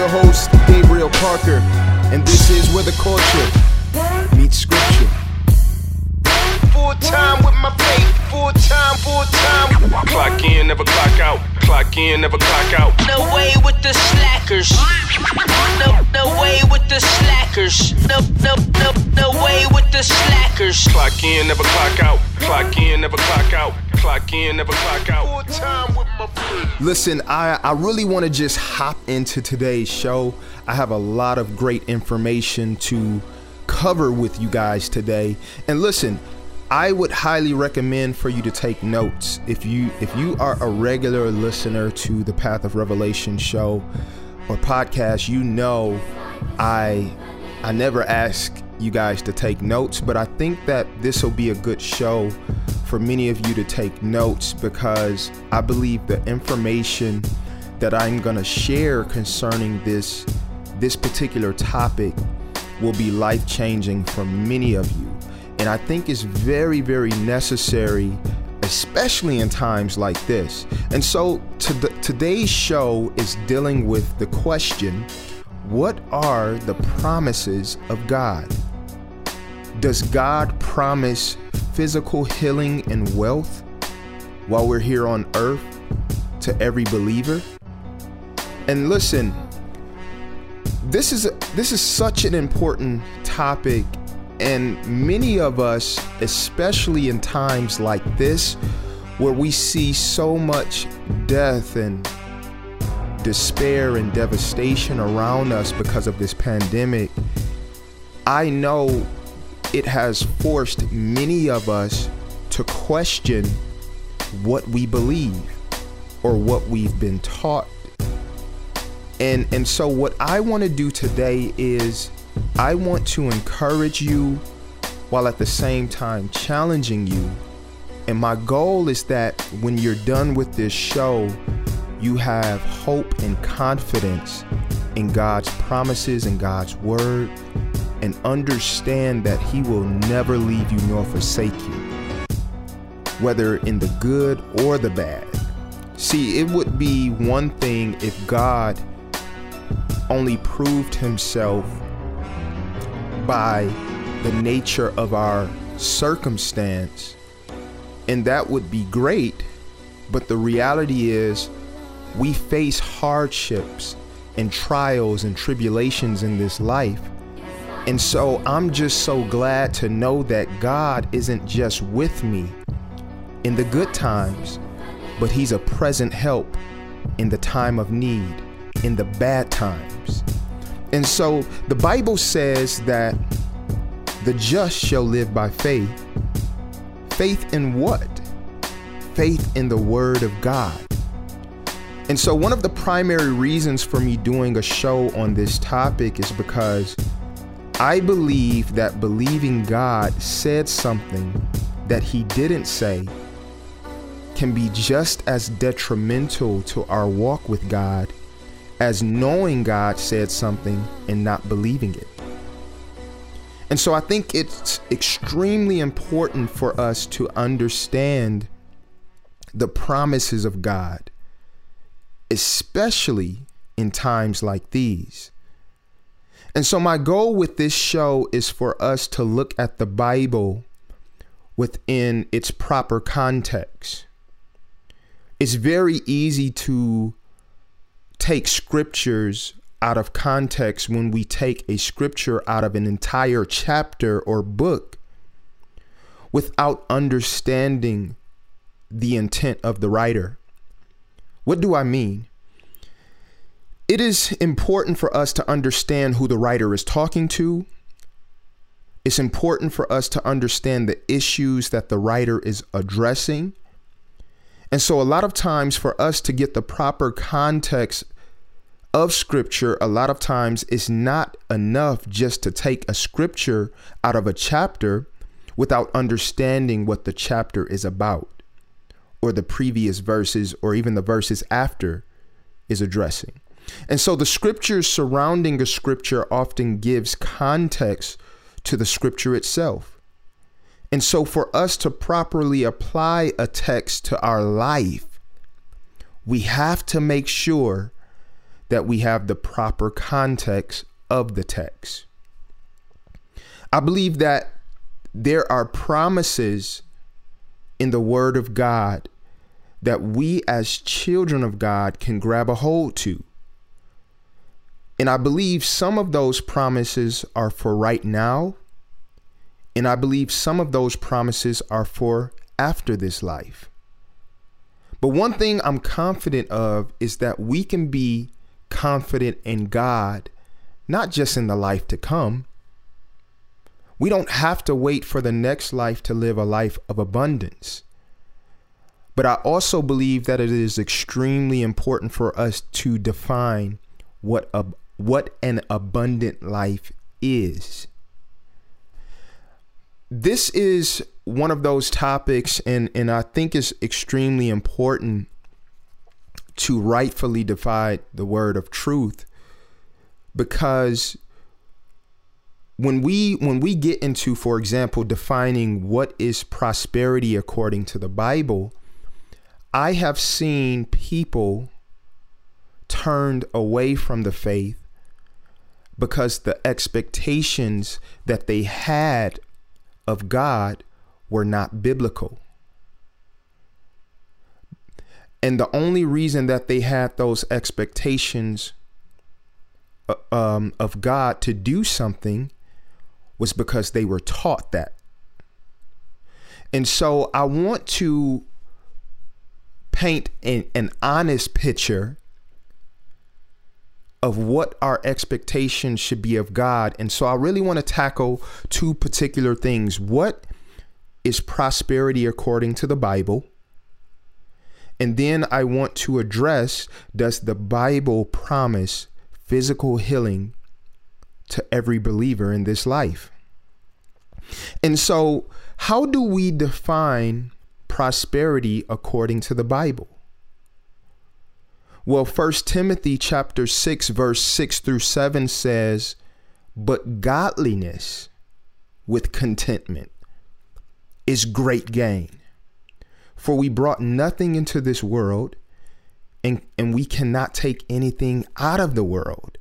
Podcast. I'm your host, Gabriel Parker, and this is where the culture meets scripture. Full time with my faith, full time, full time. Clock in, never clock out. Clock in, never clock out. No way with the slackers. No, no way with the slackers. No, no, no, no way with the slackers. Clock in, never clock out. Clock in, never clock out. Clock in, never clock out. Listen, I, I really want to just hop into today's show. I have a lot of great information to cover with you guys today. And listen, I would highly recommend for you to take notes. If you if you are a regular listener to the Path of Revelation show or podcast, you know I I never ask you guys to take notes, but I think that this will be a good show for many of you to take notes because I believe the information that I'm going to share concerning this this particular topic will be life-changing for many of you. And I think it's very, very necessary, especially in times like this. And so to the, today's show is dealing with the question what are the promises of God? Does God promise physical healing and wealth while we're here on earth to every believer? And listen, this is this is such an important topic and many of us, especially in times like this, where we see so much death and despair and devastation around us because of this pandemic, I know it has forced many of us to question what we believe or what we've been taught. And and so what I want to do today is I want to encourage you while at the same time challenging you. And my goal is that when you're done with this show, you have hope and confidence in God's promises and God's word and understand that He will never leave you nor forsake you, whether in the good or the bad. See, it would be one thing if God only proved Himself by the nature of our circumstance, and that would be great. But the reality is, we face hardships and trials and tribulations in this life. And so I'm just so glad to know that God isn't just with me in the good times, but He's a present help in the time of need, in the bad times. And so the Bible says that the just shall live by faith. Faith in what? Faith in the Word of God. And so, one of the primary reasons for me doing a show on this topic is because I believe that believing God said something that He didn't say can be just as detrimental to our walk with God as knowing God said something and not believing it. And so I think it's extremely important for us to understand the promises of God, especially in times like these. And so, my goal with this show is for us to look at the Bible within its proper context. It's very easy to take scriptures out of context when we take a scripture out of an entire chapter or book without understanding the intent of the writer. What do I mean? It is important for us to understand who the writer is talking to. It's important for us to understand the issues that the writer is addressing. And so, a lot of times, for us to get the proper context of scripture, a lot of times it's not enough just to take a scripture out of a chapter without understanding what the chapter is about or the previous verses or even the verses after is addressing. And so the scriptures surrounding a scripture often gives context to the scripture itself. And so for us to properly apply a text to our life, we have to make sure that we have the proper context of the text. I believe that there are promises in the Word of God that we as children of God can grab a hold to. And I believe some of those promises are for right now. And I believe some of those promises are for after this life. But one thing I'm confident of is that we can be confident in God, not just in the life to come. We don't have to wait for the next life to live a life of abundance. But I also believe that it is extremely important for us to define what a, what an abundant life is. This is one of those topics and and I think it's extremely important to rightfully divide the word of truth because when we when we get into for example defining what is prosperity according to the bible i have seen people turned away from the faith because the expectations that they had of god were not biblical and the only reason that they had those expectations uh, um, of god to do something was because they were taught that. And so I want to paint an, an honest picture of what our expectations should be of God. And so I really want to tackle two particular things. What is prosperity according to the Bible? And then I want to address does the Bible promise physical healing to every believer in this life. And so, how do we define prosperity according to the Bible? Well, 1 Timothy chapter 6 verse 6 through 7 says, "But godliness with contentment is great gain. For we brought nothing into this world, and, and we cannot take anything out of the world.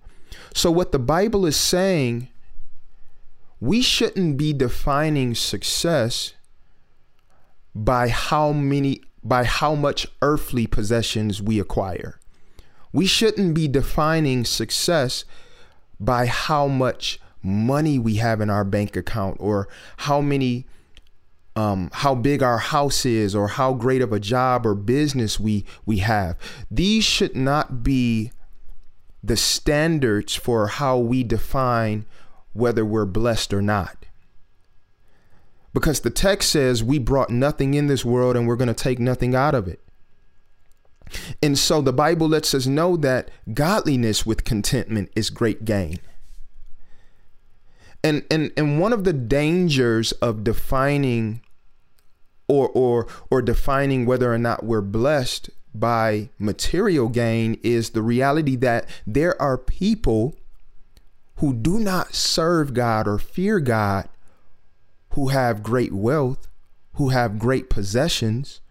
So, what the Bible is saying, we shouldn't be defining success by how many, by how much earthly possessions we acquire. We shouldn't be defining success by how much money we have in our bank account or how many um, how big our house is or how great of a job or business we we have. These should not be the standards for how we define whether we're blessed or not. Because the text says we brought nothing in this world and we're going to take nothing out of it. And so the Bible lets us know that godliness with contentment is great gain. And and and one of the dangers of defining or or or defining whether or not we're blessed by material gain is the reality that there are people who do not serve God or fear God who have great wealth, who have great possessions,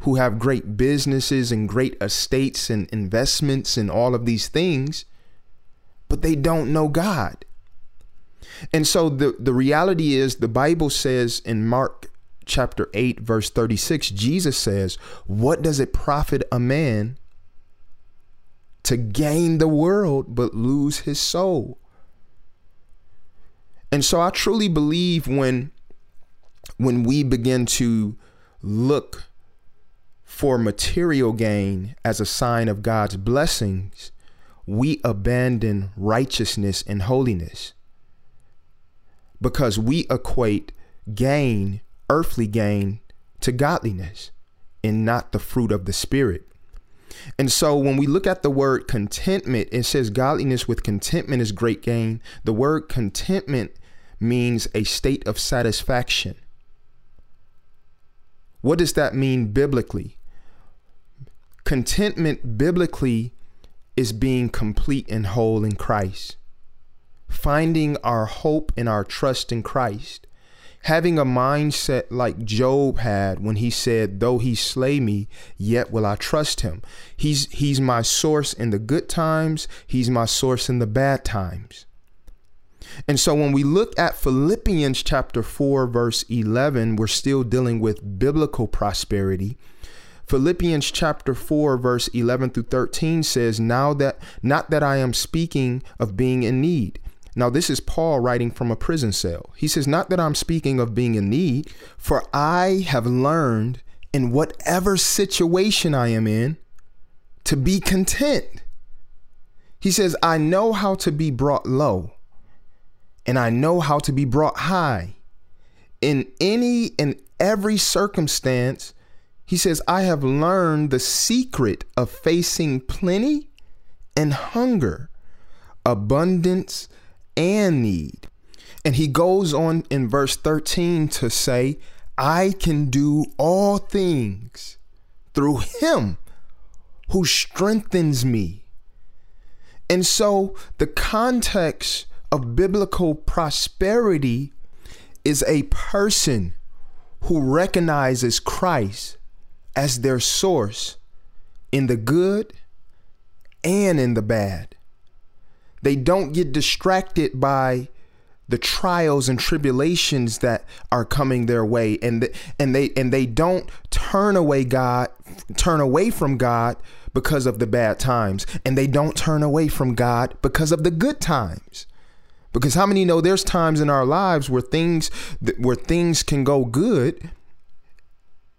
who have great businesses and great estates and investments and all of these things, but they don't know God. And so the, the reality is the Bible says in Mark chapter 8 verse 36 Jesus says, "What does it profit a man to gain the world but lose his soul?" And so I truly believe when when we begin to look for material gain as a sign of God's blessings, we abandon righteousness and holiness because we equate gain earthly gain to godliness and not the fruit of the spirit. And so when we look at the word contentment, it says godliness with contentment is great gain. The word contentment means a state of satisfaction. What does that mean biblically? Contentment biblically is being complete and whole in Christ, finding our hope and our trust in Christ having a mindset like Job had when he said, "Though he slay me, yet will I trust him." He's he's my source in the good times, he's my source in the bad times. And so when we look at Philippians chapter 4 verse 11, we're still dealing with biblical prosperity. Philippians chapter 4 verse 11 through 13 says, "Now that not that I am speaking of being in need, now, this is Paul writing from a prison cell. He says, Not that I'm speaking of being in need, for I have learned in whatever situation I am in to be content. He says, I know how to be brought low, and I know how to be brought high. In any and every circumstance, he says, I have learned the secret of facing plenty and hunger, abundance and need. And he goes on in verse 13 to say, I can do all things through him who strengthens me. And so the context of biblical prosperity is a person who recognizes Christ as their source in the good and in the bad. They don't get distracted by the trials and tribulations that are coming their way and the, and they and they don't turn away God turn away from God because of the bad times and they don't turn away from God because of the good times. Because how many know there's times in our lives where things where things can go good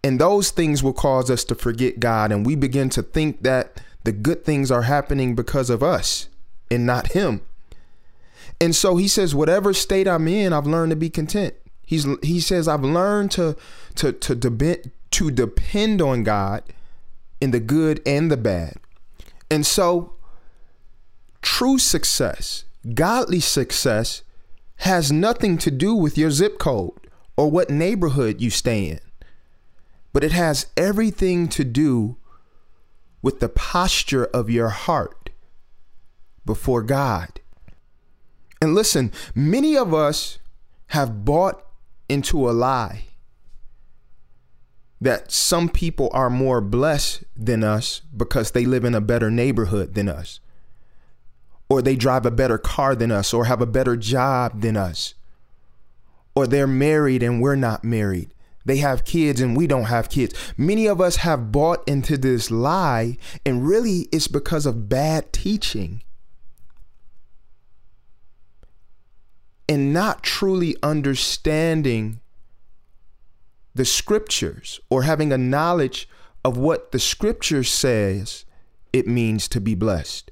and those things will cause us to forget God and we begin to think that the good things are happening because of us and not him. And so he says, whatever state I'm in, I've learned to be content. He's he says, I've learned to to to depend to depend on God in the good and the bad. And so true success, godly success, has nothing to do with your zip code or what neighborhood you stay in. But it has everything to do with the posture of your heart before God. And listen, many of us have bought into a lie that some people are more blessed than us because they live in a better neighborhood than us, or they drive a better car than us, or have a better job than us, or they're married and we're not married. They have kids and we don't have kids. Many of us have bought into this lie, and really it's because of bad teaching. and not truly understanding the scriptures or having a knowledge of what the scripture says it means to be blessed.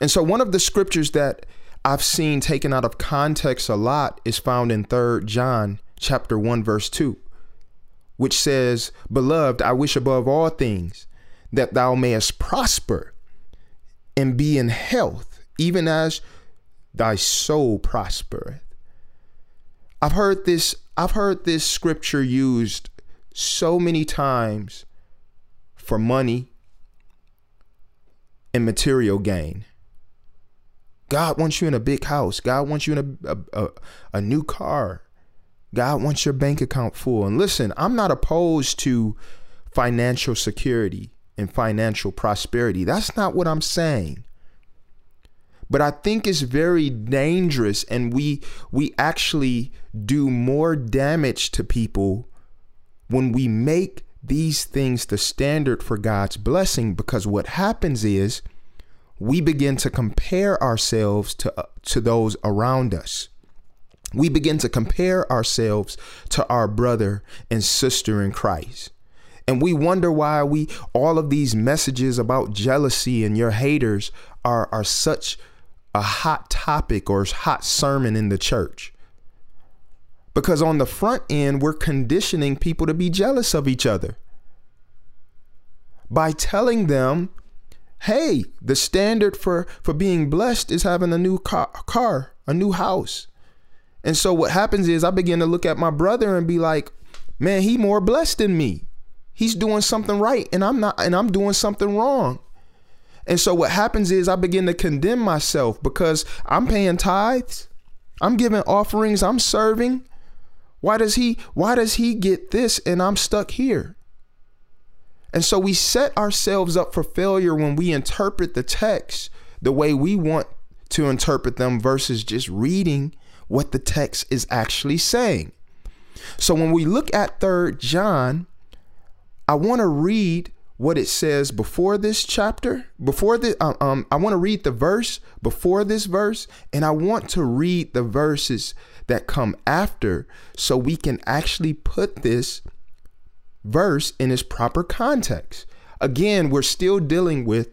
And so one of the scriptures that I've seen taken out of context a lot is found in 3rd John chapter 1 verse 2, which says, "Beloved, I wish above all things that thou mayest prosper and be in health, even as thy soul prospereth. I've heard this I've heard this scripture used so many times for money and material gain. God wants you in a big house. God wants you in a, a, a, a new car. God wants your bank account full. And listen, I'm not opposed to financial security and financial prosperity. That's not what I'm saying but I think it's very dangerous and we we actually do more damage to people when we make these things the standard for God's blessing because what happens is we begin to compare ourselves to uh, to those around us. We begin to compare ourselves to our brother and sister in Christ. And we wonder why we all of these messages about jealousy and your haters are are such a hot topic or hot sermon in the church. Because on the front end, we're conditioning people to be jealous of each other by telling them, hey, the standard for, for being blessed is having a new car, car, a new house. And so what happens is I begin to look at my brother and be like, man, he more blessed than me. He's doing something right and I'm not and I'm doing something wrong. And so what happens is I begin to condemn myself because I'm paying tithes, I'm giving offerings, I'm serving. Why does he why does he get this and I'm stuck here? And so we set ourselves up for failure when we interpret the text the way we want to interpret them versus just reading what the text is actually saying. So when we look at 3rd John, I want to read what it says before this chapter, before the um, um I want to read the verse before this verse and I want to read the verses that come after so we can actually put this verse in its proper context. Again, we're still dealing with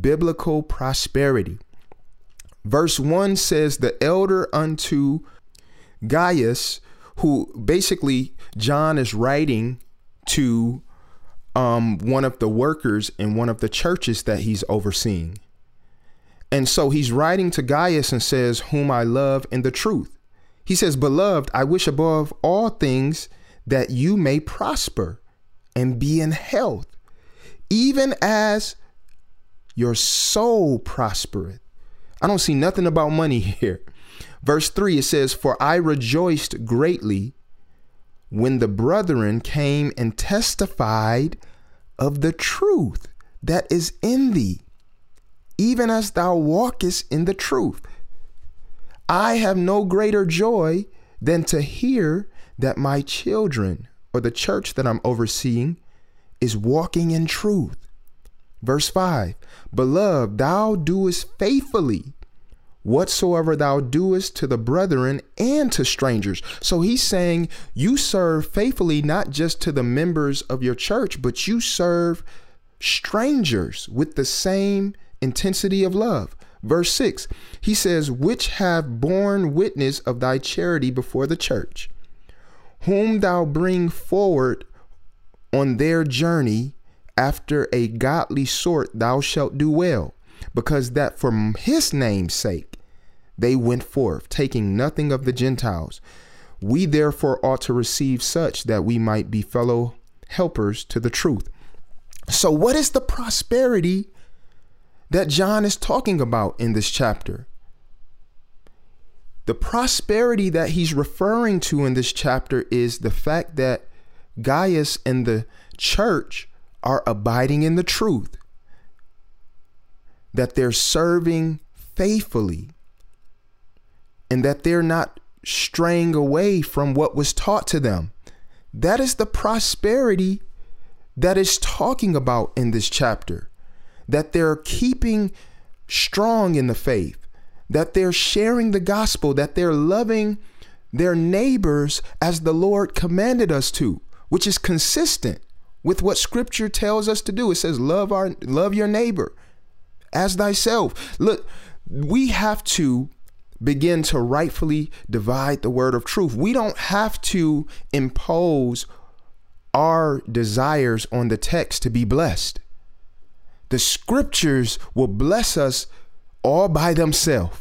biblical prosperity. Verse 1 says, The elder unto Gaius, who basically John is writing to um, one of the workers in one of the churches that he's overseeing. And so he's writing to Gaius and says, Whom I love in the truth. He says, Beloved, I wish above all things that you may prosper and be in health, even as your soul prospereth. I don't see nothing about money here. Verse 3 it says, For I rejoiced greatly when the brethren came and testified of the truth that is in thee, even as thou walkest in the truth. I have no greater joy than to hear that my children or the church that I'm overseeing is walking in truth. Verse 5 Beloved, thou doest faithfully whatsoever thou doest to the brethren and to strangers. So he's saying you serve faithfully not just to the members of your church, but you serve strangers with the same intensity of love. Verse 6, he says, Which have borne witness of thy charity before the church whom thou bring forward on their journey after a godly sort thou shalt do well because that for his name's sake they went forth taking nothing of the gentiles. We therefore ought to receive such that we might be fellow helpers to the truth. So what is the prosperity that john is talking about in this chapter? The prosperity that he's referring to in this chapter is the fact that Gaius and the church are abiding in the truth, that they're serving faithfully, and that they're not straying away from what was taught to them. That is the prosperity that is talking about in this chapter, that they're keeping strong in the faith. That they're sharing the gospel, that they're loving their neighbors as the Lord commanded us to, which is consistent with what scripture tells us to do. It says, love our love your neighbor as thyself. Look, we have to begin to rightfully divide the word of truth. We don't have to impose our desires on the text to be blessed. The scriptures will bless us all by themselves.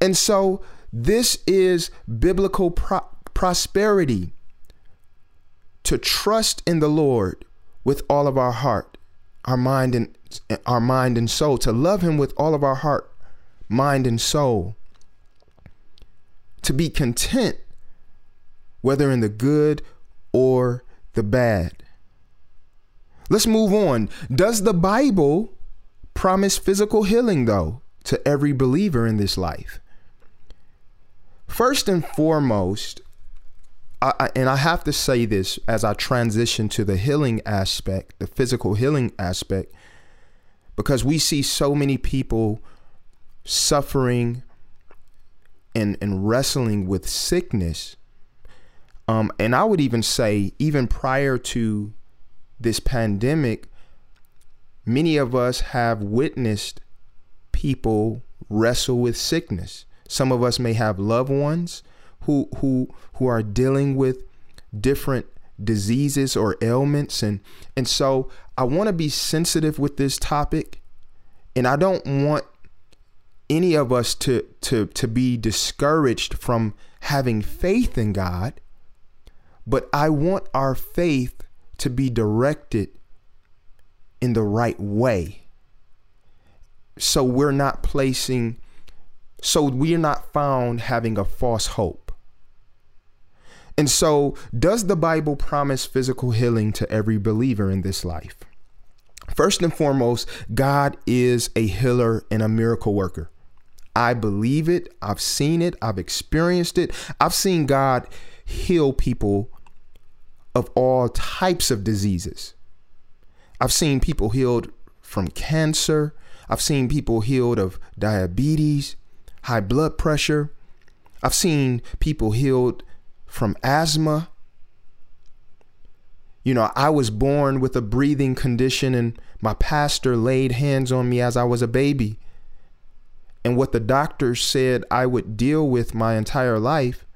And so this is biblical pro- prosperity to trust in the Lord with all of our heart, our mind and our mind and soul, to love him with all of our heart, mind and soul. To be content whether in the good or the bad. Let's move on. Does the Bible promise physical healing, though, to every believer in this life. First and foremost, I, and I have to say this as I transition to the healing aspect, the physical healing aspect, because we see so many people suffering and, and wrestling with sickness. Um, and I would even say, even prior to this pandemic, many of us have witnessed people wrestle with sickness. Some of us may have loved ones who who who are dealing with different diseases or ailments and and so I want to be sensitive with this topic and I don't want any of us to to to be discouraged from having faith in God but I want our faith to be directed in the right way. So we're not placing, so we're not found having a false hope. And so, does the Bible promise physical healing to every believer in this life? First and foremost, God is a healer and a miracle worker. I believe it. I've seen it. I've experienced it. I've seen God heal people of all types of diseases. I've seen people healed from cancer. I've seen people healed of diabetes, high blood pressure. I've seen people healed from asthma. You know, I was born with a breathing condition, and my pastor laid hands on me as I was a baby. And what the doctors said I would deal with my entire life,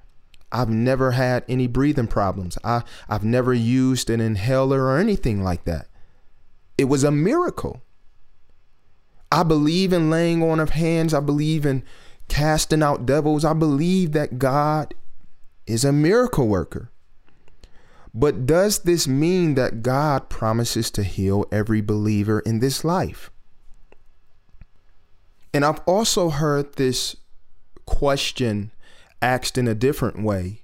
I've never had any breathing problems. I, I've never used an inhaler or anything like that. It was a miracle. I believe in laying on of hands. I believe in casting out devils. I believe that God is a miracle worker. But does this mean that God promises to heal every believer in this life? And I've also heard this question asked in a different way,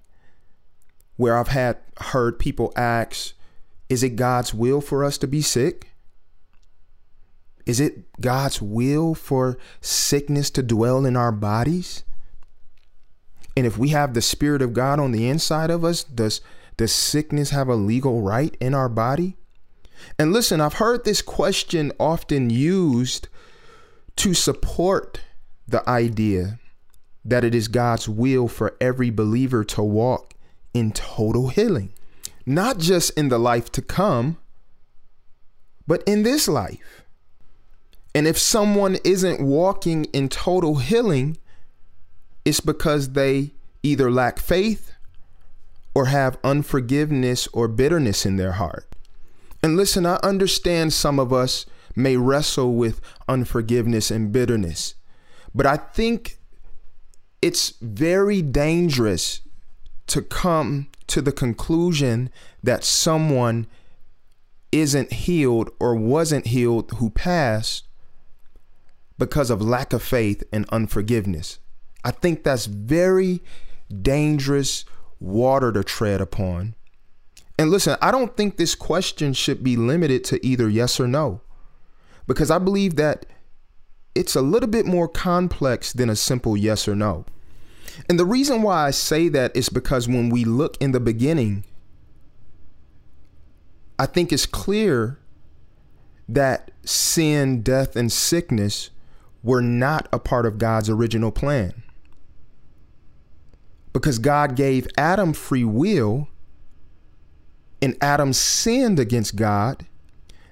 where I've had heard people ask, is it God's will for us to be sick? Is it God's will for sickness to dwell in our bodies? And if we have the Spirit of God on the inside of us, does, does sickness have a legal right in our body? And listen, I've heard this question often used to support the idea that it is God's will for every believer to walk in total healing, not just in the life to come, but in this life. And if someone isn't walking in total healing, it's because they either lack faith or have unforgiveness or bitterness in their heart. And listen, I understand some of us may wrestle with unforgiveness and bitterness, but I think it's very dangerous to come to the conclusion that someone isn't healed or wasn't healed who passed because of lack of faith and unforgiveness. I think that's very dangerous water to tread upon. And listen, I don't think this question should be limited to either yes or no, because I believe that it's a little bit more complex than a simple yes or no. And the reason why I say that is because when we look in the beginning, I think it's clear that sin, death, and sickness were not a part of God's original plan. Because God gave Adam free will and Adam sinned against God,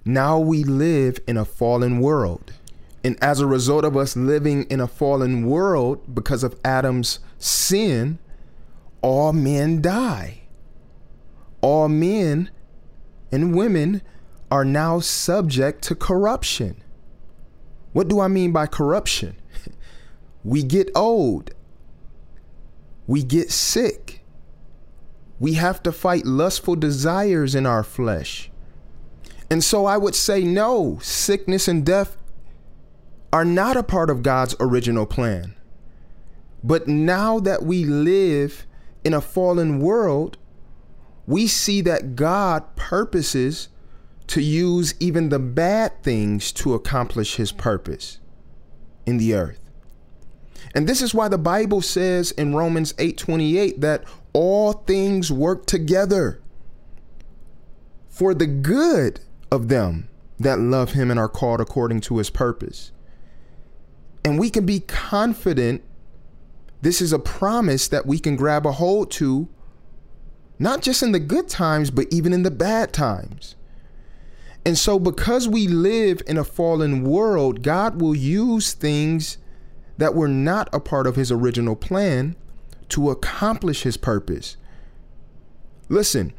now we live in a fallen world. And as a result of us living in a fallen world because of Adam's sin, all men die. All men and women are now subject to corruption. What do I mean by corruption? we get old. We get sick. We have to fight lustful desires in our flesh. And so I would say, no, sickness and death are not a part of God's original plan. But now that we live in a fallen world, we see that God purposes to use even the bad things to accomplish his purpose in the earth. And this is why the Bible says in Romans 8:28 that all things work together for the good of them that love him and are called according to his purpose. And we can be confident this is a promise that we can grab a hold to, not just in the good times, but even in the bad times. And so, because we live in a fallen world, God will use things that were not a part of His original plan to accomplish His purpose. Listen,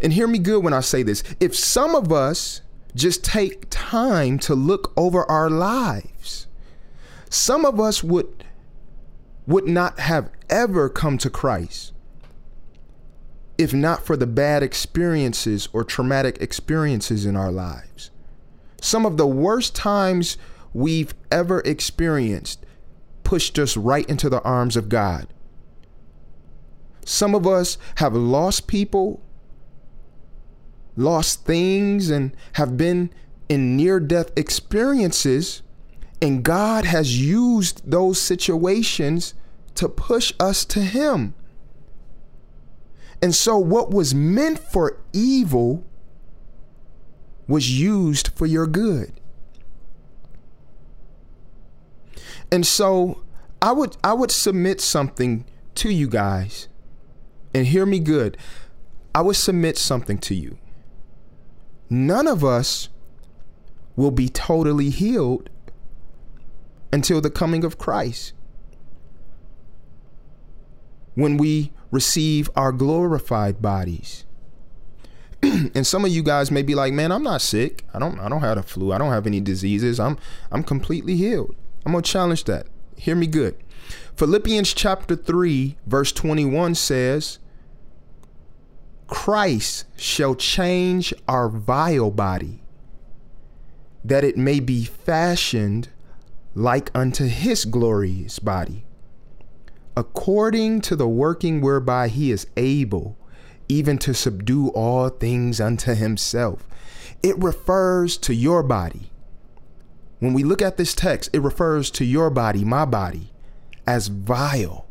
and hear me good when I say this. If some of us just take time to look over our lives, some of us would would not have ever come to Christ if not for the bad experiences or traumatic experiences in our lives. Some of the worst times we've ever experienced pushed us right into the arms of God. Some of us have lost people, lost things, and have been in near death experiences. And God has used those situations to push us to Him. And so, what was meant for evil was used for your good. And so, I would I would submit something to you guys. And hear me good. I would submit something to you. None of us will be totally healed until the coming of Christ. When we receive our glorified bodies. and some of you guys may be like, "Man, I'm not sick. I don't I don't have the flu. I don't have any diseases. I'm I'm completely healed." I'm going to challenge that. Hear me good. Philippians chapter 3 verse 21 says, Christ shall change our vile body that it may be fashioned like unto his glorious body, according to the working whereby he is able even to subdue all things unto himself. It refers to your body. When we look at this text, it refers to your body, my body, as vile.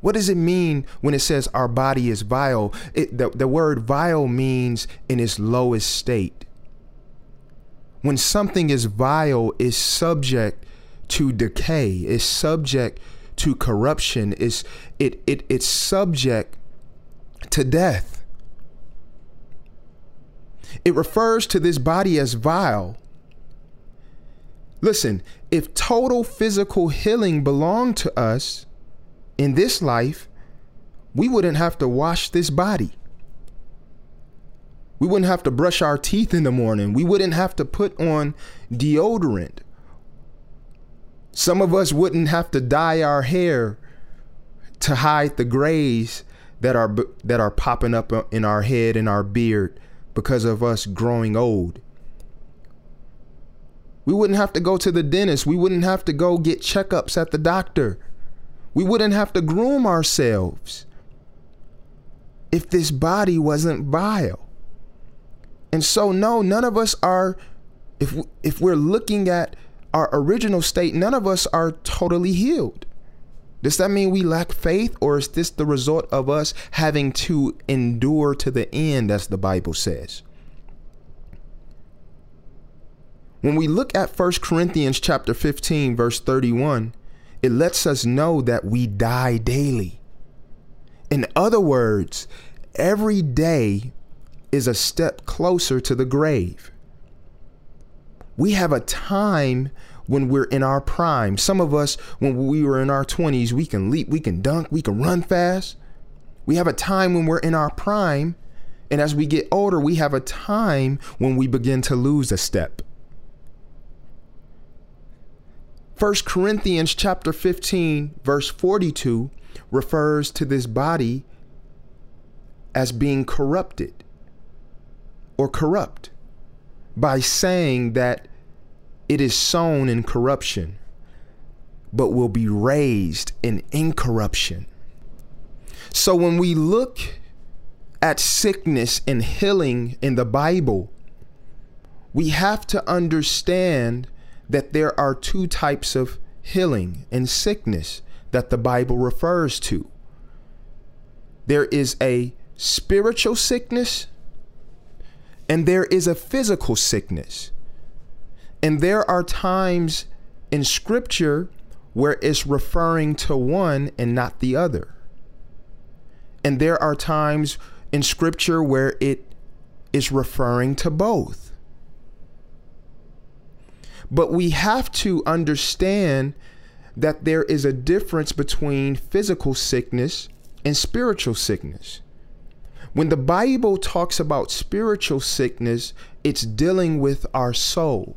What does it mean when it says our body is vile? It, the, the word vile means in its lowest state. When something is vile, is subject to decay, is subject to corruption, is it, it it's subject to death. It refers to this body as vile. Listen, if total physical healing belonged to us in this life, we wouldn't have to wash this body. We wouldn't have to brush our teeth in the morning. We wouldn't have to put on deodorant. Some of us wouldn't have to dye our hair to hide the grays that are that are popping up in our head and our beard because of us growing old. We wouldn't have to go to the dentist. We wouldn't have to go get checkups at the doctor. We wouldn't have to groom ourselves if this body wasn't vile. And so no, none of us are if if we're looking at our original state, none of us are totally healed. Does that mean we lack faith, or is this the result of us having to endure to the end, as the Bible says? When we look at 1 Corinthians chapter 15 verse 31, it lets us know that we die daily. In other words, every day is a step closer to the grave. We have a time when we're in our prime. Some of us, when we were in our 20s, we can leap, we can dunk, we can run fast. We have a time when we're in our prime. And as we get older, we have a time when we begin to lose a step. 1 Corinthians chapter 15 verse 42 refers to this body as being corrupted or corrupt by saying that it is sown in corruption but will be raised in incorruption. So when we look at sickness and healing in the Bible, we have to understand that there are two types of healing and sickness that the Bible refers to. There is a spiritual sickness and there is a physical sickness. And there are times in scripture where it's referring to one and not the other. And there are times in scripture where it is referring to both. But we have to understand that there is a difference between physical sickness and spiritual sickness. When the Bible talks about spiritual sickness, it's dealing with our soul.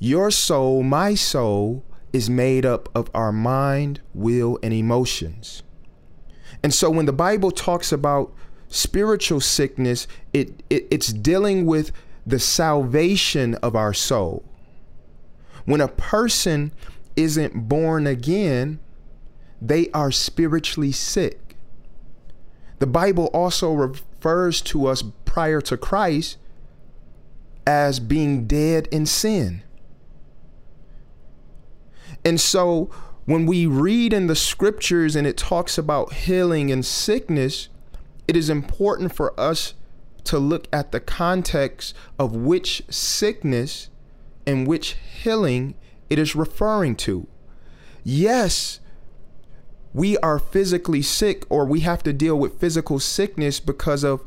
Your soul, my soul, is made up of our mind, will, and emotions. And so when the Bible talks about spiritual sickness, it, it it's dealing with the salvation of our soul. When a person isn't born again, they are spiritually sick. The Bible also refers to us prior to Christ as being dead in sin. And so when we read in the scriptures and it talks about healing and sickness, it is important for us to look at the context of which sickness and which healing it is referring to. Yes, we are physically sick or we have to deal with physical sickness because of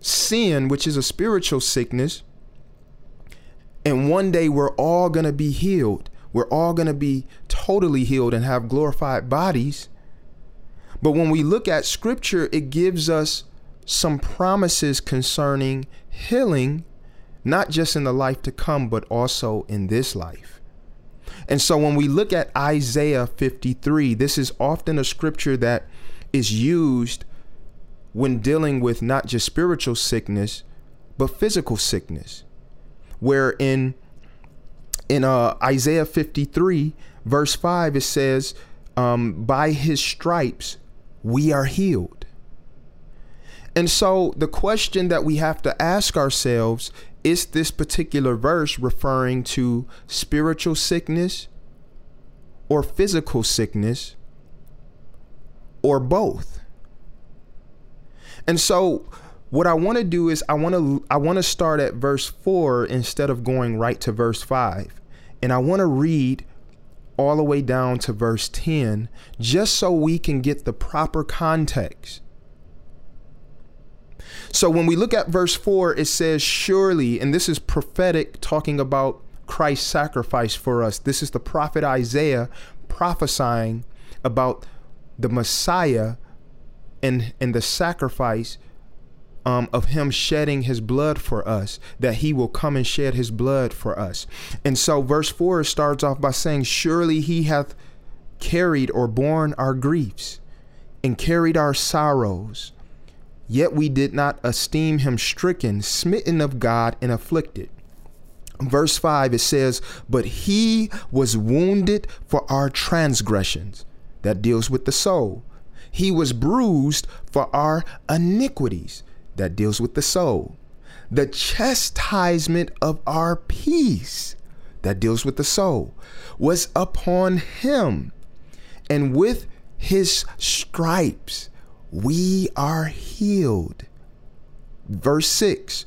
sin, which is a spiritual sickness. And one day we're all going to be healed. We're all going to be totally healed and have glorified bodies. But when we look at scripture, it gives us some promises concerning healing, not just in the life to come, but also in this life. And so when we look at Isaiah 53, this is often a scripture that is used when dealing with not just spiritual sickness, but physical sickness. Where in in uh, Isaiah 53, verse 5, it says, um, By his stripes we are healed. And so the question that we have to ask ourselves is this particular verse referring to spiritual sickness or physical sickness or both? And so what I want to do is I want to I want to start at verse 4 instead of going right to verse 5. And I want to read all the way down to verse 10 just so we can get the proper context. So when we look at verse 4, it says, Surely, and this is prophetic talking about Christ's sacrifice for us. This is the prophet Isaiah prophesying about the Messiah and, and the sacrifice um, of him shedding his blood for us, that he will come and shed his blood for us. And so, verse 4 starts off by saying, Surely he hath carried or borne our griefs and carried our sorrows. Yet we did not esteem him stricken, smitten of God, and afflicted. Verse 5 it says, But he was wounded for our transgressions. That deals with the soul. He was bruised for our iniquities that deals with the soul. The chastisement of our peace that deals with the soul was upon him. And with his stripes we are healed. Verse 6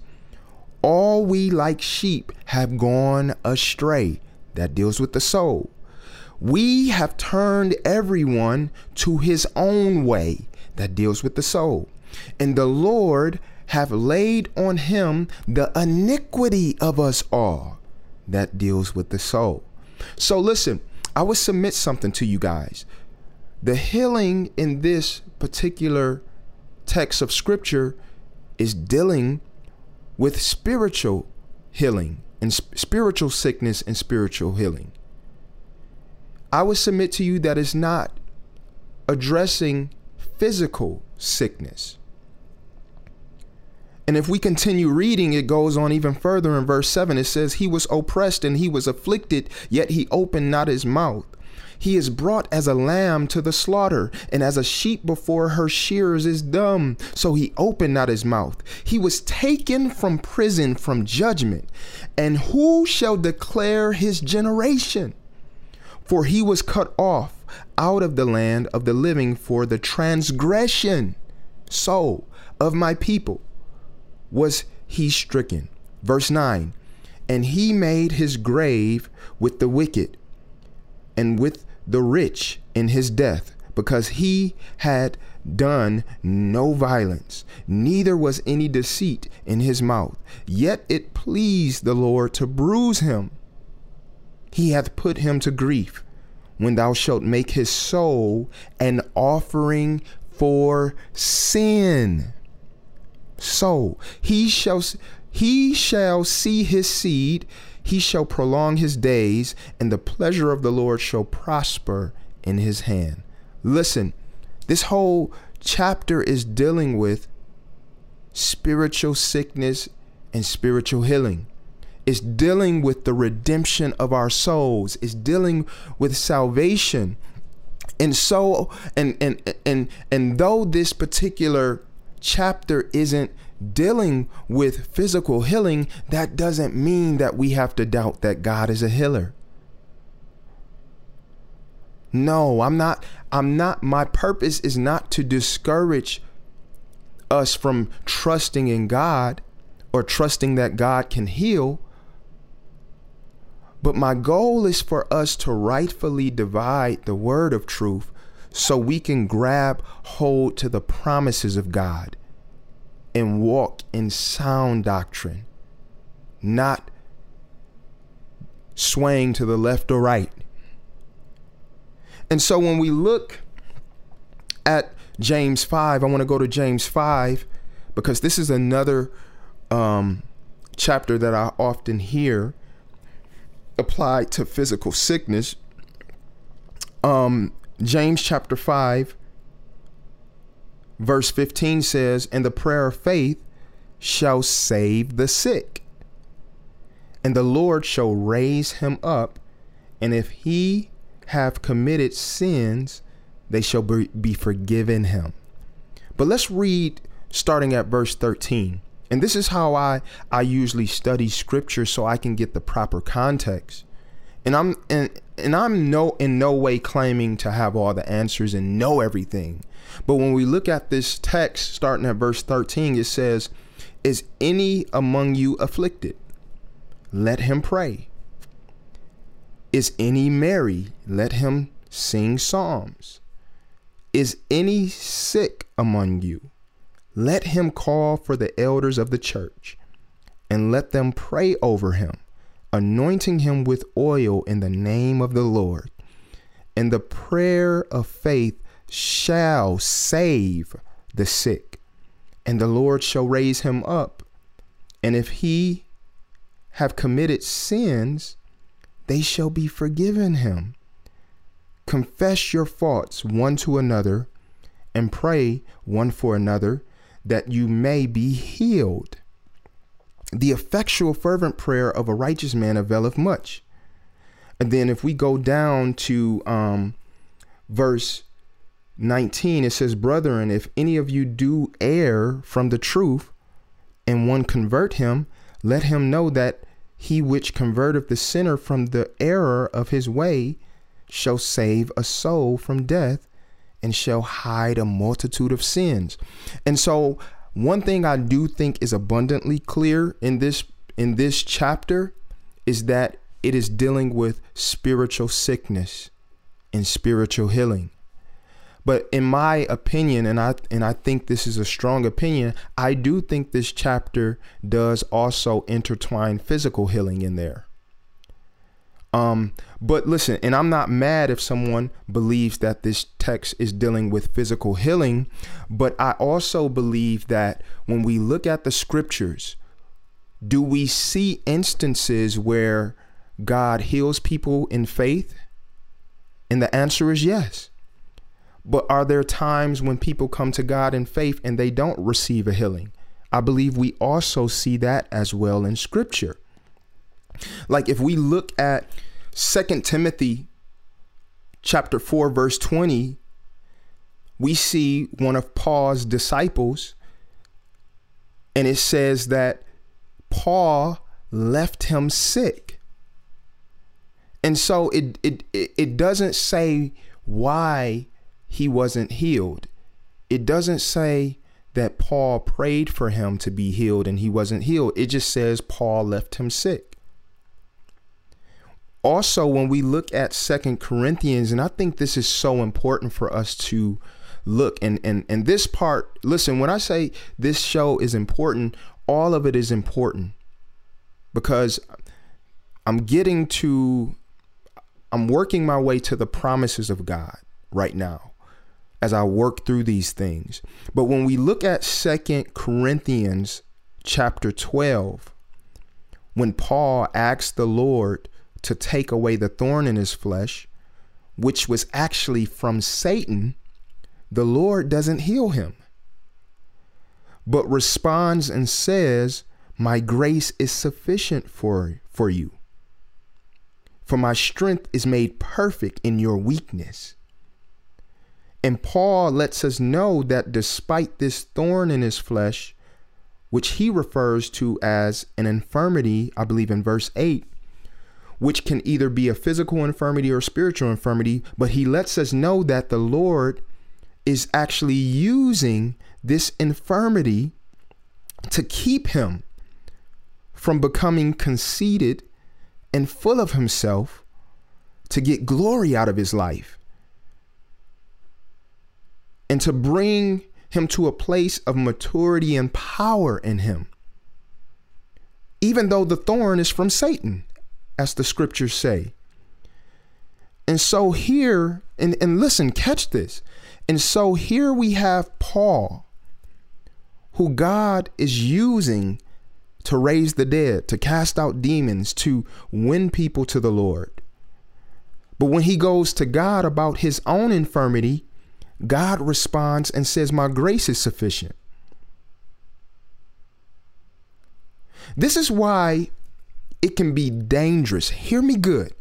All we like sheep have gone astray. That deals with the soul. We have turned everyone to his own way. That deals with the soul and the Lord have laid on him the iniquity of us all. That deals with the soul. So listen, I would submit something to you guys. The healing in this particular text of scripture is dealing with spiritual healing and sp- spiritual sickness and spiritual healing. I would submit to you that it's not addressing physical sickness. And if we continue reading, it goes on even further in verse 7. It says, He was oppressed and he was afflicted, yet he opened not his mouth. He is brought as a lamb to the slaughter, and as a sheep before her shearers is dumb. So he opened not his mouth. He was taken from prison from judgment. And who shall declare his generation? For he was cut off out of the land of the living for the transgression, so of my people was he stricken. Verse 9 And he made his grave with the wicked and with the rich in his death, because he had done no violence, neither was any deceit in his mouth. Yet it pleased the Lord to bruise him. He hath put him to grief when thou shalt make his soul an offering for sin So He shall he shall see his seed, he shall prolong his days, and the pleasure of the Lord shall prosper in his hand. Listen, this whole chapter is dealing with spiritual sickness and spiritual healing. It's dealing with the redemption of our souls. It's dealing with salvation. And so and and and and though this particular chapter isn't dealing with physical healing, that doesn't mean that we have to doubt that God is a healer. No, I'm not I'm not my purpose is not to discourage us from trusting in God or trusting that God can heal. But my goal is for us to rightfully divide the word of truth so we can grab hold to the promises of God and walk in sound doctrine, not swaying to the left or right. And so when we look at James 5, I want to go to James 5 because this is another um, chapter that I often hear applied to physical sickness. Um, James chapter 5, verse 15 says, And the prayer of faith shall save the sick, and the Lord shall raise him up, and if he have committed sins, they shall be forgiven him. But let's read starting at verse 13. And this is how I, I usually study scripture so I can get the proper context. And I'm and, and I'm no in no way claiming to have all the answers and know everything. But when we look at this text starting at verse 13, it says, Is any among you afflicted? Let him pray. Is any merry? Let him sing psalms. Is any sick among you? Let him call for the elders of the church and let them pray over him, anointing him with oil in the name of the Lord. And the prayer of faith shall save the sick, and the Lord shall raise him up. And if he have committed sins, they shall be forgiven him. Confess your faults one to another and pray one for another that you may be healed. The effectual, fervent prayer of a righteous man availeth much. And then if we go down to um, verse 19, it says, Brethren, if any of you do err from the truth and one convert him, let him know that he which converteth the sinner from the error of his way shall save a soul from death and shall hide a multitude of sins. And so one thing I do think is abundantly clear in this in this chapter is that it is dealing with spiritual sickness and spiritual healing. But in my opinion, and I and I think this is a strong opinion, I do think this chapter does also intertwine physical healing in there. Um, but listen, and I'm not mad if someone believes that this text is dealing with physical healing, but I also believe that when we look at the scriptures, do we see instances where God heals people in faith? And the answer is yes. But are there times when people come to God in faith and they don't receive a healing? I believe we also see that as well in scripture. Like if we look at Second Timothy chapter 4 verse 20, we see one of Paul's disciples and it says that Paul left him sick. And so it it it doesn't say why he wasn't healed. It doesn't say that Paul prayed for him to be healed and he wasn't healed. It just says Paul left him sick. Also, when we look at Second Corinthians, and I think this is so important for us to look and and and this part, listen, when I say this show is important, all of it is important because I'm getting to I'm working my way to the promises of God right now as I work through these things. But when we look at Second Corinthians chapter 12, when Paul asks the Lord to take away the thorn in his flesh, which was actually from Satan, the Lord doesn't heal him, but responds and says, My grace is sufficient for, for you. For my strength is made perfect in your weakness. And Paul lets us know that despite this thorn in his flesh, which he refers to as an infirmity, I believe in verse 8, which can either be a physical infirmity or spiritual infirmity, but he lets us know that the Lord is actually using this infirmity to keep him from becoming conceited and full of himself to get glory out of his life and to bring him to a place of maturity and power in him. Even though the thorn is from Satan, as the scriptures say. And so here, and, and listen, catch this. And so here we have Paul, who God is using to raise the dead, to cast out demons, to win people to the Lord. But when he goes to God about his own infirmity, God responds and says, My grace is sufficient. This is why it can be dangerous. Hear me good.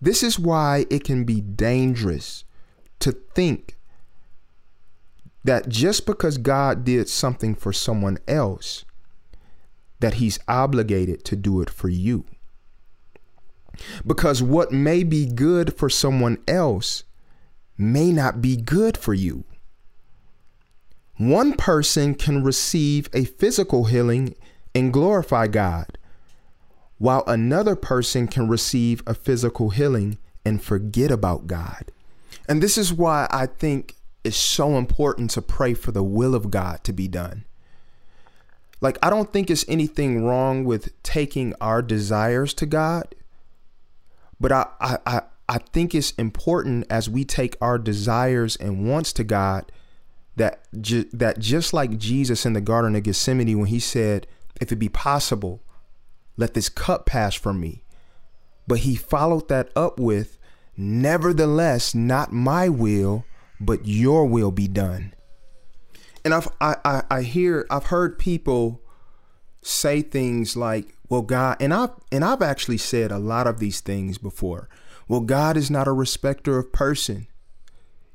This is why it can be dangerous to think that just because God did something for someone else, that he's obligated to do it for you. Because what may be good for someone else may not be good for you. One person can receive a physical healing and glorify God, while another person can receive a physical healing and forget about God. And this is why I think it's so important to pray for the will of God to be done. Like, I don't think it's anything wrong with taking our desires to God, but I, I, I, I think it's important as we take our desires and wants to God that ju- that just like Jesus in the Garden of Gethsemane when he said, "If it be possible, let this cup pass from me," but he followed that up with, "Nevertheless, not my will, but your will be done." And I've, I, I I hear I've heard people say things like, "Well, God," and I've and I've actually said a lot of these things before. Well, God is not a respecter of person.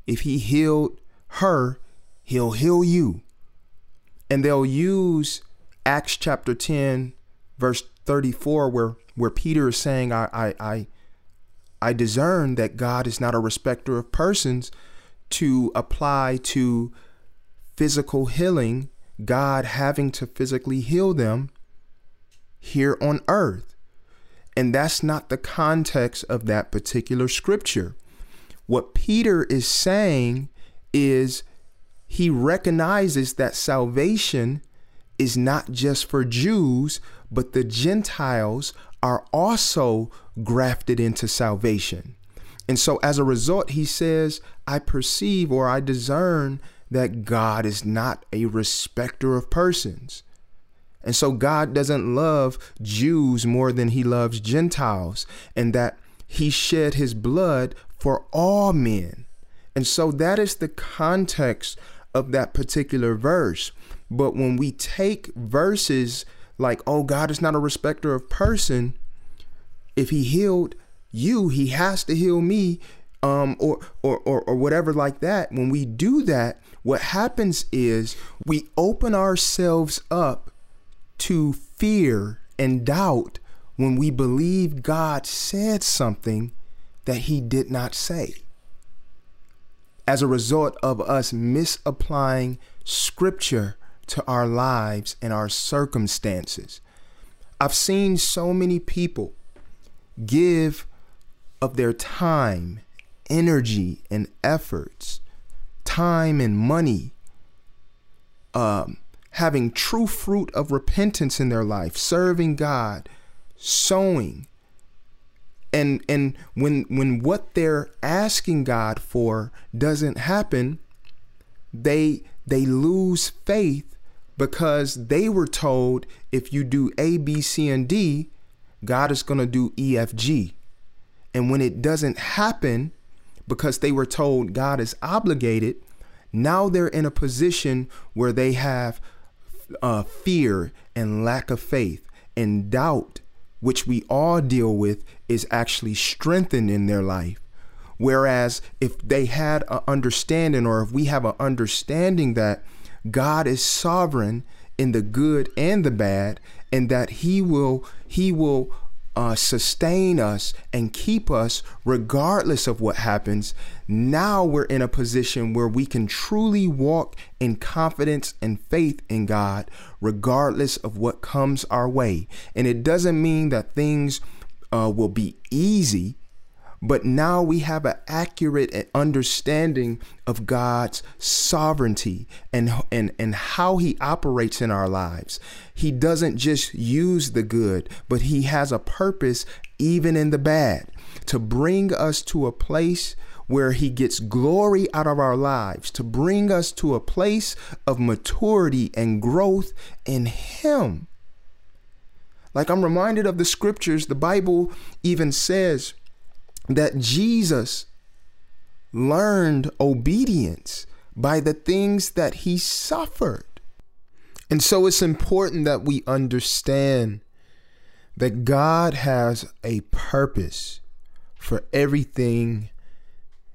If he healed her, he'll heal you. And they'll use Acts chapter 10, verse 34, where, where Peter is saying, I, I, I, I discern that God is not a respecter of persons to apply to physical healing, God having to physically heal them here on earth. And that's not the context of that particular scripture. What Peter is saying is he recognizes that salvation is not just for Jews, but the Gentiles are also grafted into salvation. And so as a result, he says, I perceive or I discern that God is not a respecter of persons. And so God doesn't love Jews more than he loves Gentiles, and that he shed his blood for all men. And so that is the context of that particular verse. But when we take verses like, oh, God is not a respecter of person, if he healed you, he has to heal me, um, or, or, or, or whatever like that. When we do that, what happens is we open ourselves up to fear and doubt when we believe God said something that he did not say. As a result of us misapplying scripture to our lives and our circumstances. I've seen so many people give of their time, energy, and efforts, time and money, um, having true fruit of repentance in their life, serving God, sowing. And and when when what they're asking God for doesn't happen, they they lose faith because they were told if you do A, B, C, and D, God is going to do E, F, G. And when it doesn't happen because they were told God is obligated, now they're in a position where they have uh, fear and lack of faith and doubt, which we all deal with, is actually strengthened in their life. Whereas if they had an understanding, or if we have an understanding that God is sovereign in the good and the bad, and that He will He will uh, sustain us and keep us regardless of what happens. Now we're in a position where we can truly walk in confidence and faith in God, regardless of what comes our way. And it doesn't mean that things uh, will be easy but now we have an accurate understanding of God's sovereignty and, and, and how he operates in our lives. He doesn't just use the good, but he has a purpose even in the bad to bring us to a place where he gets glory out of our lives, to bring us to a place of maturity and growth in him. Like I'm reminded of the scriptures, the Bible even says that Jesus learned obedience by the things that he suffered. And so it's important that we understand that God has a purpose for everything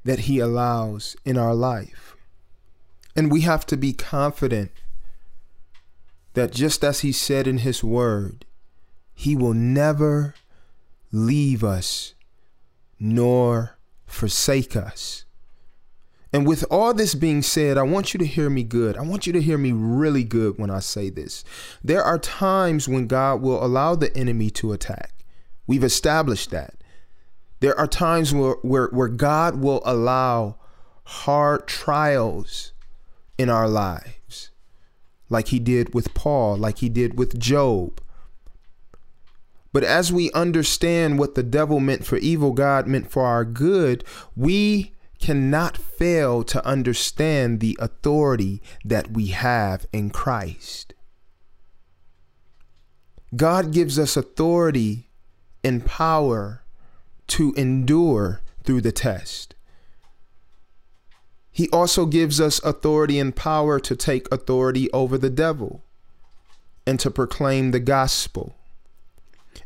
that he allows in our life. And we have to be confident that just as he said in his word, he will never leave us nor forsake us. And with all this being said, I want you to hear me good. I want you to hear me really good when I say this. There are times when God will allow the enemy to attack. We've established that. There are times where, where, where God will allow hard trials in our lives, like he did with Paul, like he did with Job, but as we understand what the devil meant for evil, God meant for our good, we cannot fail to understand the authority that we have in Christ. God gives us authority and power to endure through the test. He also gives us authority and power to take authority over the devil and to proclaim the gospel.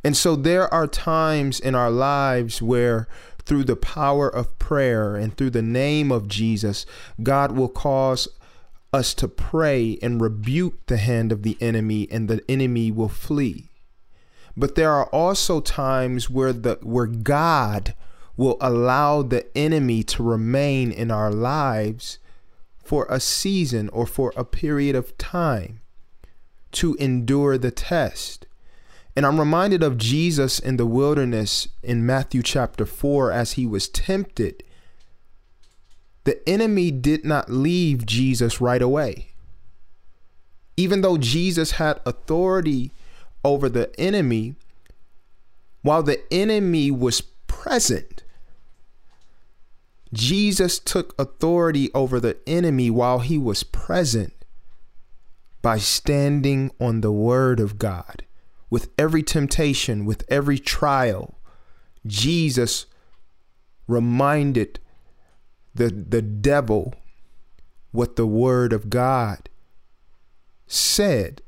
And so there are times in our lives where through the power of prayer and through the name of Jesus, God will cause us to pray and rebuke the hand of the enemy and the enemy will flee. But there are also times where the where God will allow the enemy to remain in our lives for a season or for a period of time to endure the test. And I'm reminded of Jesus in the wilderness in Matthew chapter 4 as he was tempted. The enemy did not leave Jesus right away. Even though Jesus had authority over the enemy, while the enemy was present, Jesus took authority over the enemy while he was present by standing on the word of God with every temptation, with every trial, Jesus reminded the, the devil what the word of God said.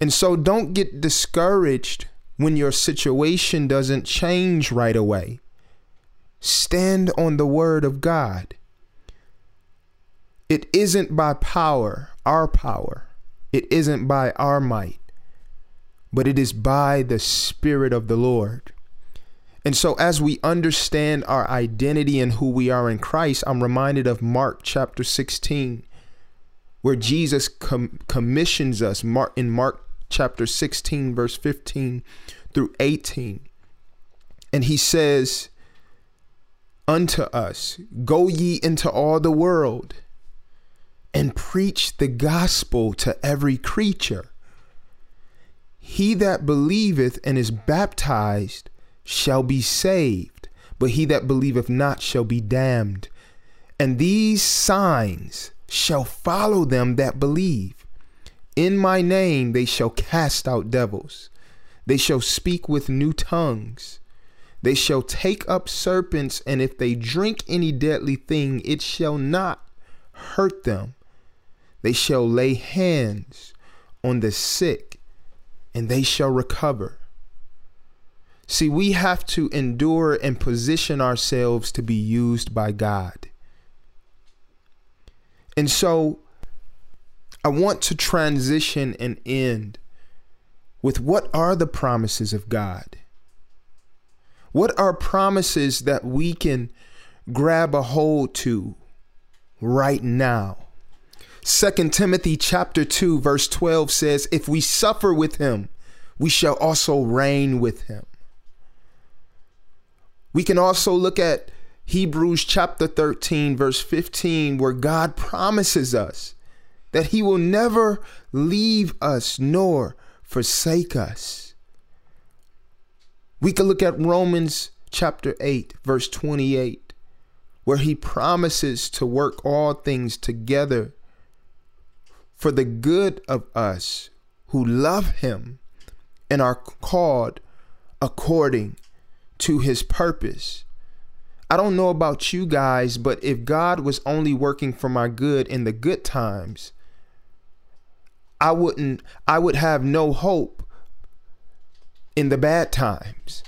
And so don't get discouraged when your situation doesn't change right away. Stand on the word of God. It isn't by power, our power. It isn't by our might but it is by the Spirit of the Lord. And so, as we understand our identity and who we are in Christ, I'm reminded of Mark chapter 16, where Jesus com- commissions us Mark, in Mark chapter 16, verse 15 through 18. And he says, Unto us, go ye into all the world and preach the gospel to every creature. He that believeth and is baptized shall be saved, but he that believeth not shall be damned. And these signs shall follow them that believe. In my name they shall cast out devils. They shall speak with new tongues. They shall take up serpents, and if they drink any deadly thing, it shall not hurt them. They shall lay hands on the sick and they shall recover. See, we have to endure and position ourselves to be used by God. And so I want to transition and end with what are the promises of God? What are promises that we can grab a hold to right now? 2 Timothy chapter 2 verse 12 says, "If we suffer with him, we shall also reign with him." We can also look at Hebrews chapter 13 verse 15 where God promises us that he will never leave us nor forsake us. We can look at Romans chapter 8 verse 28 where he promises to work all things together for the good of us who love him and are called according to his purpose. I don't know about you guys, but if God was only working for my good in the good times, I wouldn't I would have no hope in the bad times.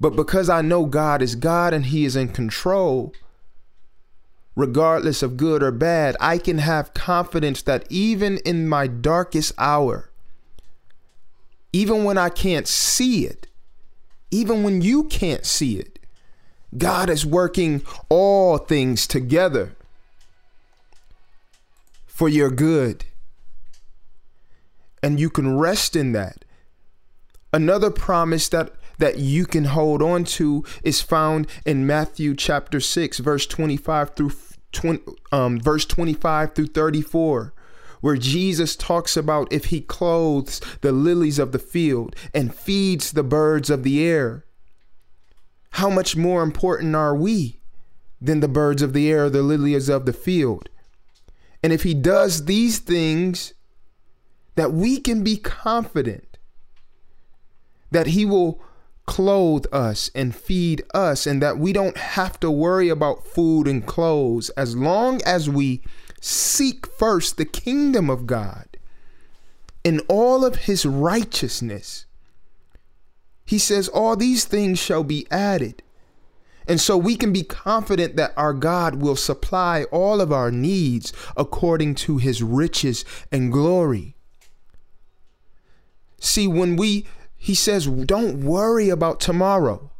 But because I know God is God and he is in control, regardless of good or bad, I can have confidence that even in my darkest hour, even when I can't see it, even when you can't see it, God is working all things together for your good. And you can rest in that. Another promise that that you can hold on to is found in Matthew chapter 6 verse 25 through 20, um, verse 25 through 34 where Jesus talks about if he clothes the lilies of the field and feeds the birds of the air how much more important are we than the birds of the air or the lilies of the field? And if he does these things that we can be confident that he will clothe us and feed us, and that we don't have to worry about food and clothes as long as we seek first the kingdom of God in all of his righteousness. He says, All these things shall be added. And so we can be confident that our God will supply all of our needs according to his riches and glory. See, when we he says, don't worry about tomorrow.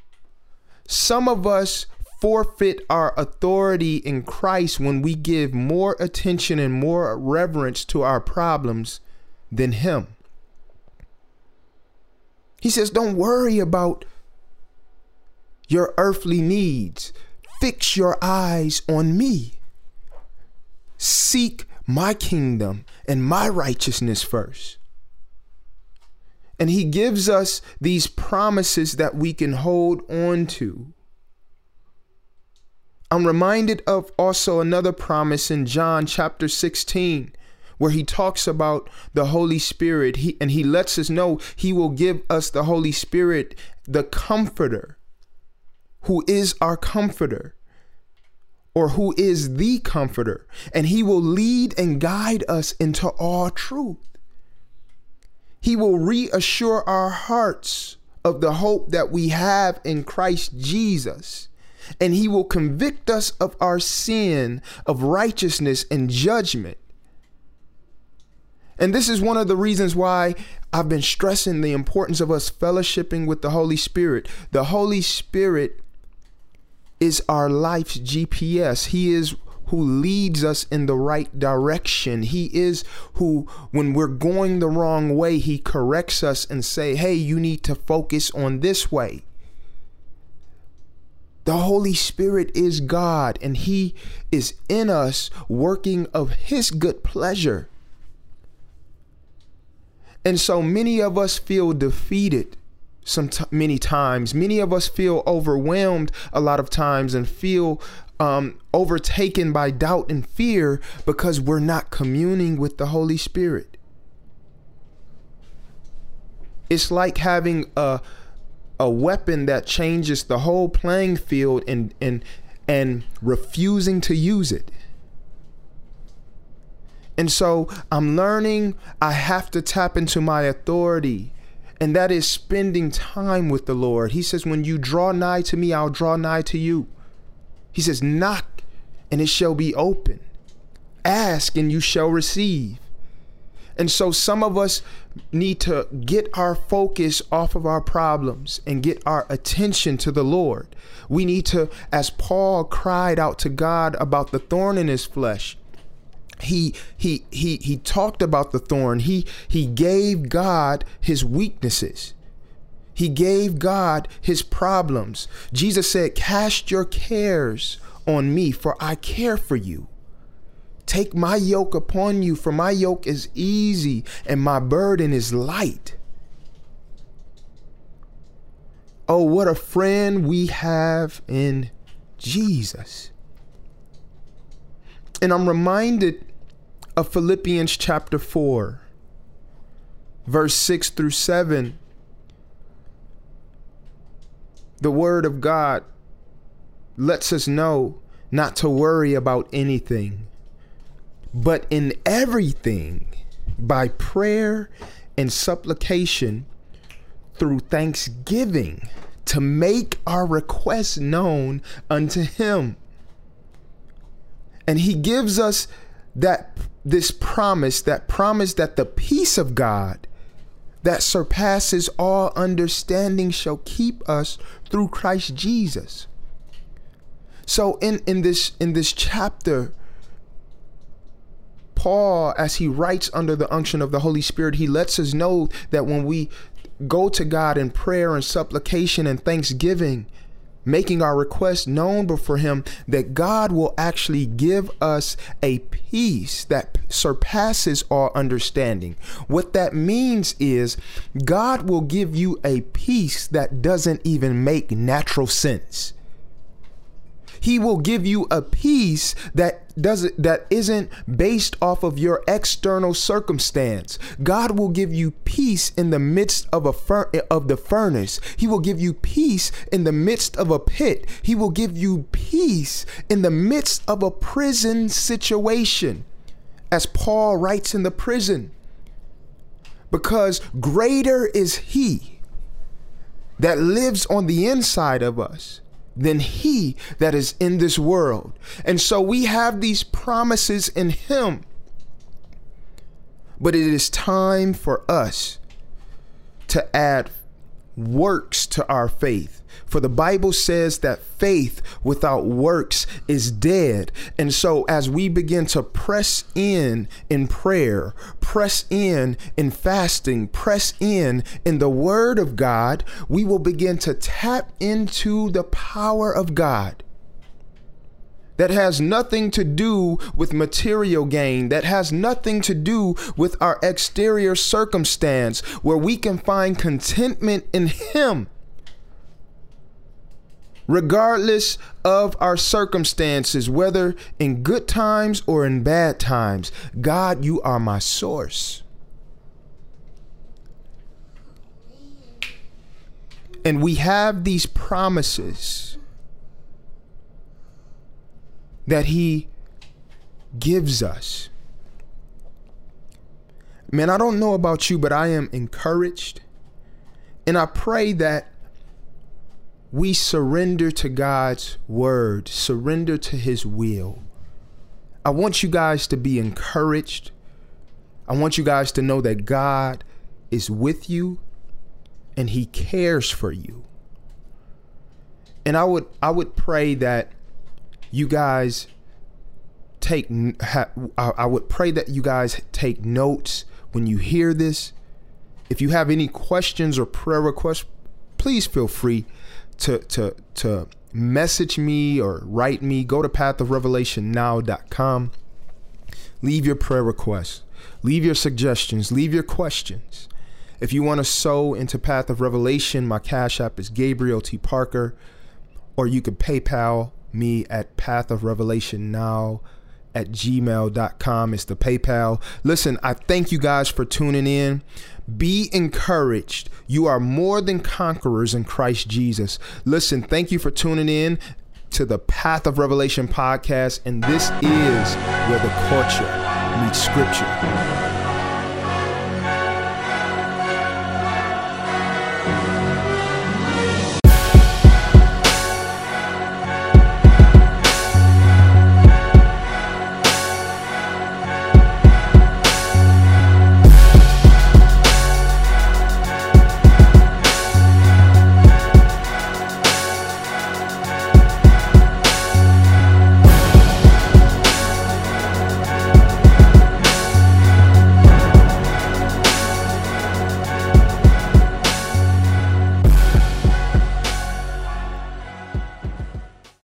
Some of us forfeit our authority in Christ when we give more attention and more reverence to our problems than Him. He says, don't worry about your earthly needs. Fix your eyes on me. Seek my kingdom and my righteousness first. And he gives us these promises that we can hold on to. I'm reminded of also another promise in John chapter 16 where he talks about the Holy Spirit he, and he lets us know he will give us the Holy Spirit, the comforter, who is our comforter or who is the comforter, and he will lead and guide us into all truth. He will reassure our hearts of the hope that we have in Christ Jesus. And he will convict us of our sin, of righteousness, and judgment. And this is one of the reasons why I've been stressing the importance of us fellowshipping with the Holy Spirit. The Holy Spirit is our life's GPS. He is who leads us in the right direction. He is who, when we're going the wrong way, he corrects us and say, hey, you need to focus on this way. The Holy Spirit is God and He is in us working of His good pleasure. And so many of us feel defeated some t- many times. Many of us feel overwhelmed a lot of times and feel um, overtaken by doubt and fear because we're not communing with the Holy Spirit. It's like having a a weapon that changes the whole playing field and and and refusing to use it. And so I'm learning I have to tap into my authority and that is spending time with the Lord. He says, When you draw nigh to me, I'll draw nigh to you. He says, Knock, and it shall be open. Ask, and you shall receive. And so some of us need to get our focus off of our problems and get our attention to the Lord. We need to, as Paul cried out to God about the thorn in his flesh, he he he he talked about the thorn. He he gave God his weaknesses. He gave God his problems. Jesus said, "Cast your cares on me, for I care for you." Take my yoke upon you, for my yoke is easy and my burden is light. Oh, what a friend we have in Jesus. And I'm reminded of Philippians chapter 4, verse 6 through 7. The Word of God lets us know not to worry about anything but in everything, by prayer and supplication through thanksgiving, to make our requests known unto Him. And He gives us that this promise, that promise that the peace of God that surpasses all understanding shall keep us through Christ Jesus. So in in this in this chapter Paul, as he writes under the unction of the Holy Spirit, he lets us know that when we go to God in prayer and supplication and thanksgiving, making our request known before Him, that God will actually give us a peace that surpasses our understanding. What that means is God will give you a peace that doesn't even make natural sense. He will give you a peace that doesn't that isn't based off of your external circumstance. God will give you peace in the midst of a fur- of the furnace. He will give you peace in the midst of a pit. He will give you peace in the midst of a prison situation. As Paul writes in the prison, because greater is he that lives on the inside of us than he that is in this world. And so we have these promises in him. But it is time for us to add works to our faith. For the Bible says that faith without works is dead. And so, as we begin to press in in prayer, press in in fasting, press in in the Word of God, we will begin to tap into the power of God that has nothing to do with material gain, that has nothing to do with our exterior circumstance, where we can find contentment in Him. Regardless of our circumstances, whether in good times or in bad times, God, you are my source. And we have these promises that He gives us. Man, I don't know about you, but I am encouraged. And I pray that we surrender to God's word, surrender to His will. I want you guys to be encouraged. I want you guys to know that God is with you and He cares for you. And I would I would pray that you guys take I would pray that you guys take notes when you hear this. If you have any questions or prayer requests, please feel free to to to message me or write me. Go to pathofrevelationnow.com. Leave your prayer requests. Leave your suggestions. Leave your questions. If you want to sow into Path of Revelation, my cash app is Gabriel T. Parker, or you could PayPal me at path of revelation now at gmail.com. It's the PayPal. Listen, I thank you guys for tuning in. Be encouraged. You are more than conquerors in Christ Jesus. Listen, thank you for tuning in to the Path of Revelation podcast. And this is where the culture meets scripture.